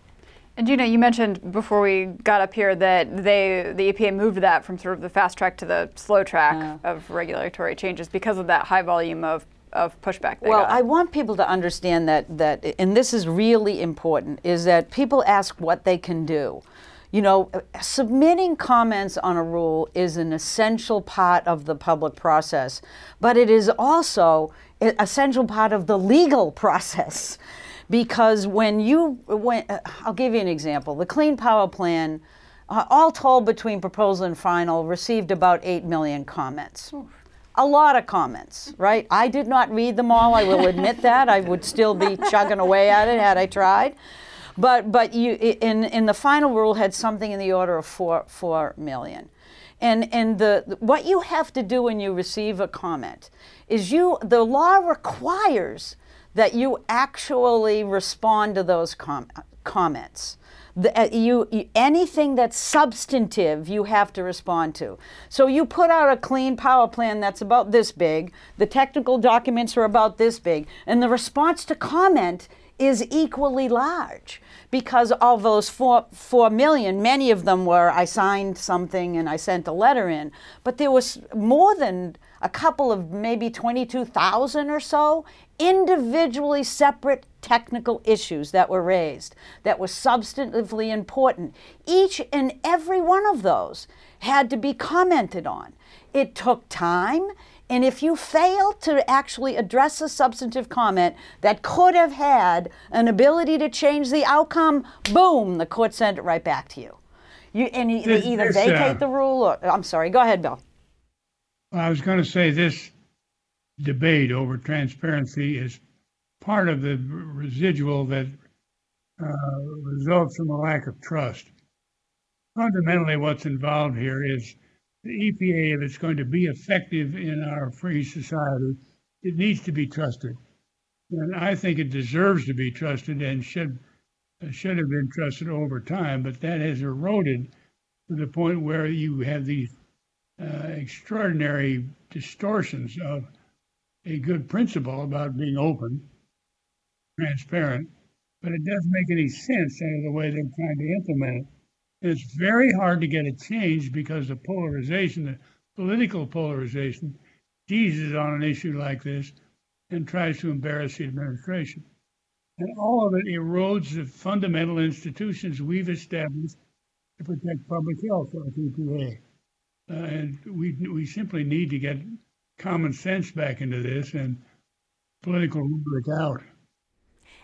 and Gina, you mentioned before we got up here that they the EPA moved that from sort of the fast track to the slow track yeah. of regulatory changes because of that high volume of of pushback well got. i want people to understand that that and this is really important is that people ask what they can do. You know submitting comments on a rule is an essential part of the public process but it is also an essential part of the legal [LAUGHS] process. Because when you when uh, i'll give you an example. The clean power plan uh, all told between proposal and final received about 8 million comments. Oof a lot of comments, right? I did not read them all. I will admit that. I would still be chugging away at it had I tried. But but you in in the final rule had something in the order of four four million. And and the what you have to do when you receive a comment is you the law requires that you actually respond to those com- comments the, uh, you, you, anything that's substantive you have to respond to. So you put out a clean power plan that's about this big the technical documents are about this big and the response to comment is equally large because of those four, four million, many of them were I signed something and I sent a letter in, but there was more than a couple of maybe 22,000 or so individually separate technical issues that were raised that were substantively important. Each and every one of those had to be commented on. It took time. And if you fail to actually address a substantive comment that could have had an ability to change the outcome, boom, the court sent it right back to you. You and you, they either vacate uh, the rule or I'm sorry, go ahead, Bill. I was going to say this debate over transparency is part of the residual that uh, results from a lack of trust. Fundamentally, what's involved here is the EPA, if it's going to be effective in our free society, it needs to be trusted. And I think it deserves to be trusted and should should have been trusted over time, but that has eroded to the point where you have these Uh, extraordinary distortions of a good principle about being open, transparent, but it doesn't make any sense in the way they're trying to implement it. And it's very hard to get it changed because the polarization, the political polarization, seizes on an issue like this and tries to embarrass the administration. And all of it erodes the fundamental institutions we've established to protect public health, like EPA. Uh, and we, we simply need to get common sense back into this and political rubric out.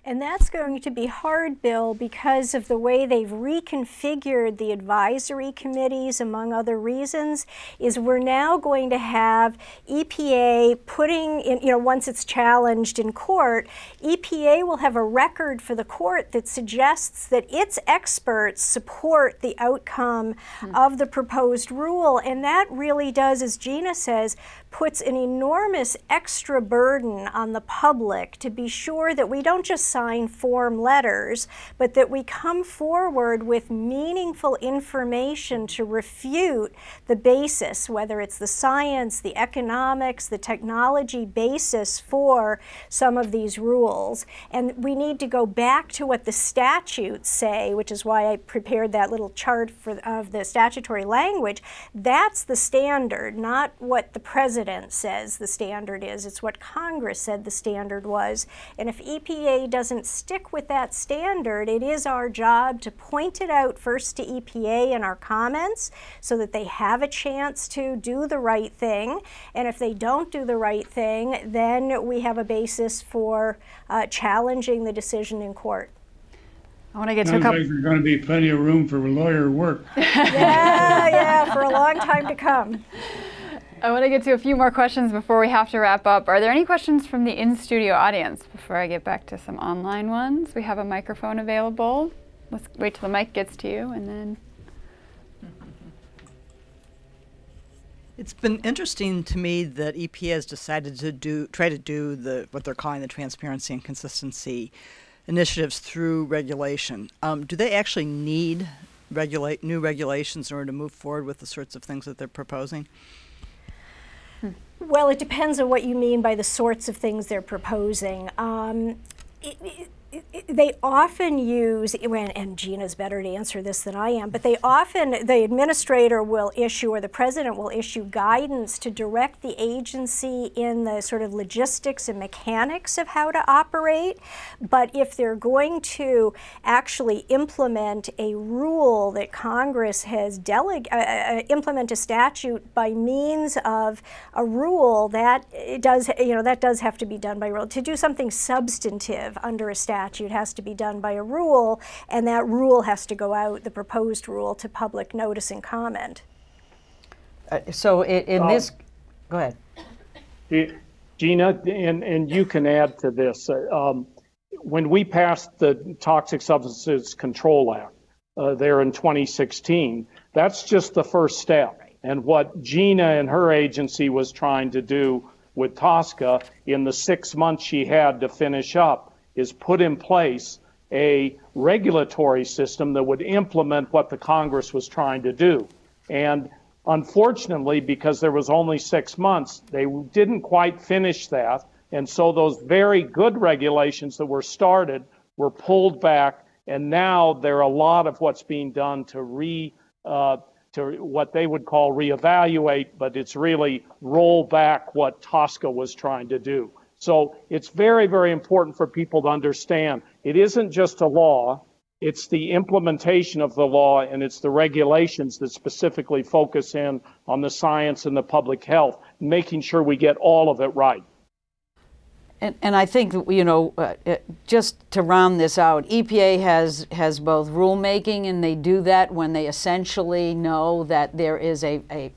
And that's going to be hard, Bill, because of the way they've reconfigured the advisory committees, among other reasons, is we're now going to have EPA putting in, you know, once it's challenged in court, EPA will have a record for the court that suggests that its experts support the outcome mm-hmm. of the proposed rule. And that really does, as Gina says, puts an enormous extra burden on the public to be sure that we don't just sign form letters, but that we come forward with meaningful information to refute the basis, whether it's the science, the economics, the technology basis for some of these rules. And we need to go back to what the statutes say, which is why I prepared that little chart for, of the statutory language. That's the standard, not what the president says the standard is. It's what Congress said the standard was. And if EPA doesn't stick with that standard, it is our job to point it out first to EPA in our comments so that they have a chance to do the right thing. And if they don't do the right thing, then we have a basis for uh, challenging the decision in court. I want to get Sounds to a couple. like there's going to be plenty of room for lawyer work. [LAUGHS] yeah, yeah, for a long time to come. I want to get to a few more questions before we have to wrap up. Are there any questions from the in studio audience before I get back to some online ones? We have a microphone available. Let's wait till the mic gets to you and then. It's been interesting to me that EPA has decided to do try to do the what they're calling the transparency and consistency initiatives through regulation. Um, do they actually need regulate new regulations in order to move forward with the sorts of things that they're proposing? Well, it depends on what you mean by the sorts of things they're proposing. Um, it, it, they often use, and Gina's better to answer this than I am, but they often, the administrator will issue or the president will issue guidance to direct the agency in the sort of logistics and mechanics of how to operate. But if they're going to actually implement a rule that Congress has delegated, uh, uh, implement a statute by means of a rule, that does, you know, that does have to be done by rule. To do something substantive under a statute, statute has to be done by a rule, and that rule has to go out, the proposed rule, to public notice and comment. Uh, so in, in um, this, go ahead. Gina, and, and you can add to this. Uh, um, when we passed the Toxic Substances Control Act uh, there in 2016, that's just the first step. And what Gina and her agency was trying to do with TSCA in the six months she had to finish up is put in place a regulatory system that would implement what the Congress was trying to do. And unfortunately, because there was only six months, they didn't quite finish that. And so those very good regulations that were started were pulled back. And now there are a lot of what's being done to re, uh, to what they would call reevaluate, but it's really roll back what TSCA was trying to do. So it's very, very important for people to understand it isn't just a law, it's the implementation of the law and it's the regulations that specifically focus in on the science and the public health, making sure we get all of it right. And, and I think you know, uh, uh just to round this out, EPA has has both rulemaking, and they do that when they essentially know that there is a, a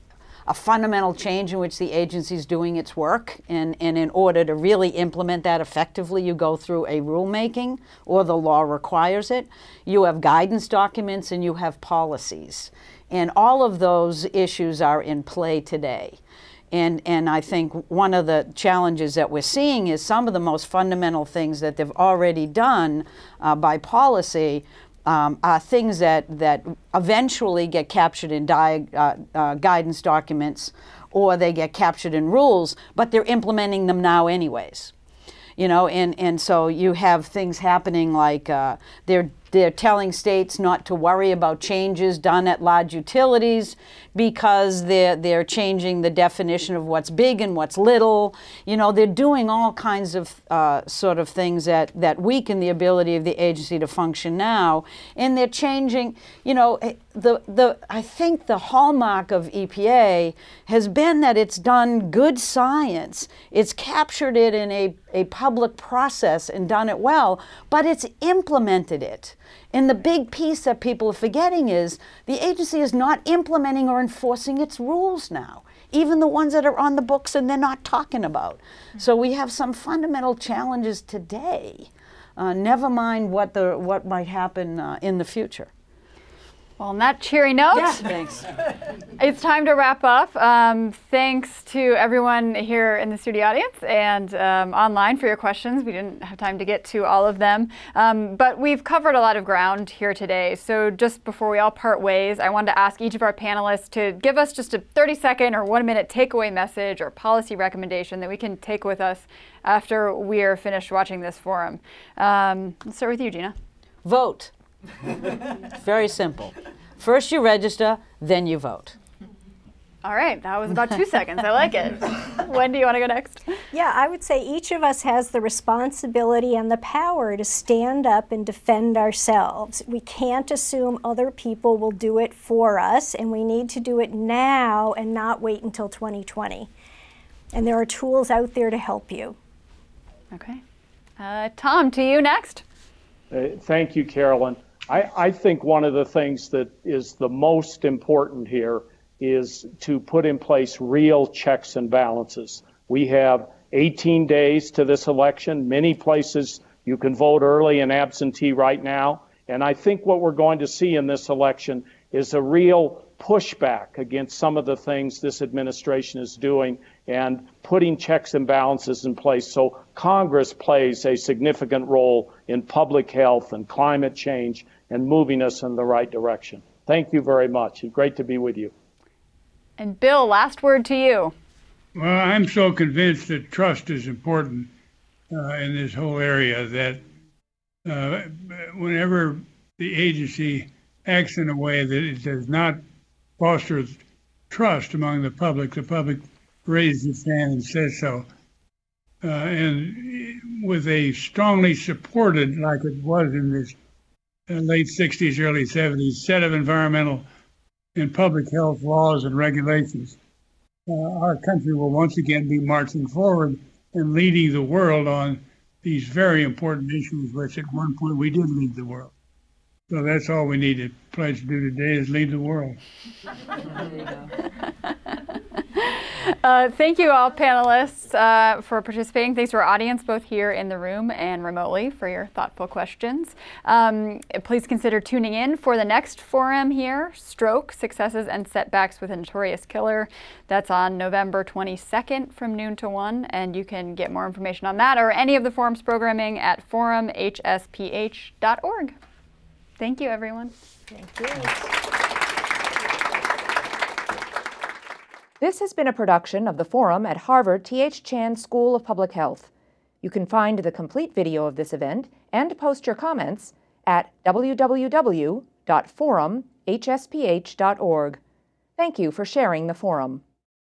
a fundamental change in which the agency is doing its work. And, and in order to really implement that effectively, you go through a rulemaking or the law requires it. You have guidance documents and you have policies. And all of those issues are in play today. And, and I think one of the challenges that we're seeing is some of the most fundamental things that they've already done uh, by policy um, are things that, that eventually get captured in di- uh, uh, guidance documents or they get captured in rules, but they're implementing them now, anyways. You know, and, and so you have things happening like uh, they're they're telling states not to worry about changes done at large utilities because they're, they're changing the definition of what's big and what's little. You know, they're doing all kinds of uh, sort of things that, that weaken the ability of the agency to function now. And they're changing, you know, eh, the, the, I think the hallmark of EPA has been that it's done good science. It's captured it in a, a public process and done it well, but it's implemented it. And the big piece that people are forgetting is the agency is not implementing or enforcing its rules now, even the ones that are on the books and they're not talking about. So we have some fundamental challenges today. Uh, never mind what the what might happen uh, in the future. Well, on that cheery note, yeah, thanks. [LAUGHS] it's time to wrap up. Um, thanks to everyone here in the studio audience and um, online for your questions. We didn't have time to get to all of them, um, but we've covered a lot of ground here today. So just before we all part ways, I wanted to ask each of our panelists to give us just a 30 second or one minute takeaway message or policy recommendation that we can take with us after we are finished watching this forum. Um, let's start with you, Gina. Vote. [LAUGHS] Very simple. First you register, then you vote. All right, that was about two seconds. I like it. When do you want to go next? Yeah, I would say each of us has the responsibility and the power to stand up and defend ourselves. We can't assume other people will do it for us, and we need to do it now and not wait until 2020. And there are tools out there to help you. Okay. Uh, Tom, to you next. Uh, thank you, Carolyn. I, I think one of the things that is the most important here is to put in place real checks and balances. We have 18 days to this election. Many places you can vote early and absentee right now. And I think what we're going to see in this election is a real pushback against some of the things this administration is doing and putting checks and balances in place. So Congress plays a significant role in public health and climate change and moving us in the right direction. Thank you very much. It's great to be with you. And Bill, last word to you. Well, I'm so convinced that trust is important uh, in this whole area that uh, whenever the agency acts in a way that it does not foster trust among the public, the public raises its hand and says so. Uh, and with a strongly supported, like it was in this uh, late 60s, early 70s set of environmental and public health laws and regulations, uh, our country will once again be marching forward and leading the world on these very important issues, which at one point we did lead the world. So that's all we need to pledge to do today is lead the world. [LAUGHS] Uh, thank you all panelists uh, for participating. Thanks to our audience both here in the room and remotely for your thoughtful questions. Um, please consider tuning in for the next forum here, Stroke, Successes and Setbacks with a Notorious Killer. That's on November 22nd from noon to 1 and you can get more information on that or any of the forum's programming at forumhsph.org. Thank you everyone. Thank you. This has been a production of the Forum at Harvard T.H. Chan School of Public Health. You can find the complete video of this event and post your comments at www.forumhsph.org. Thank you for sharing the forum.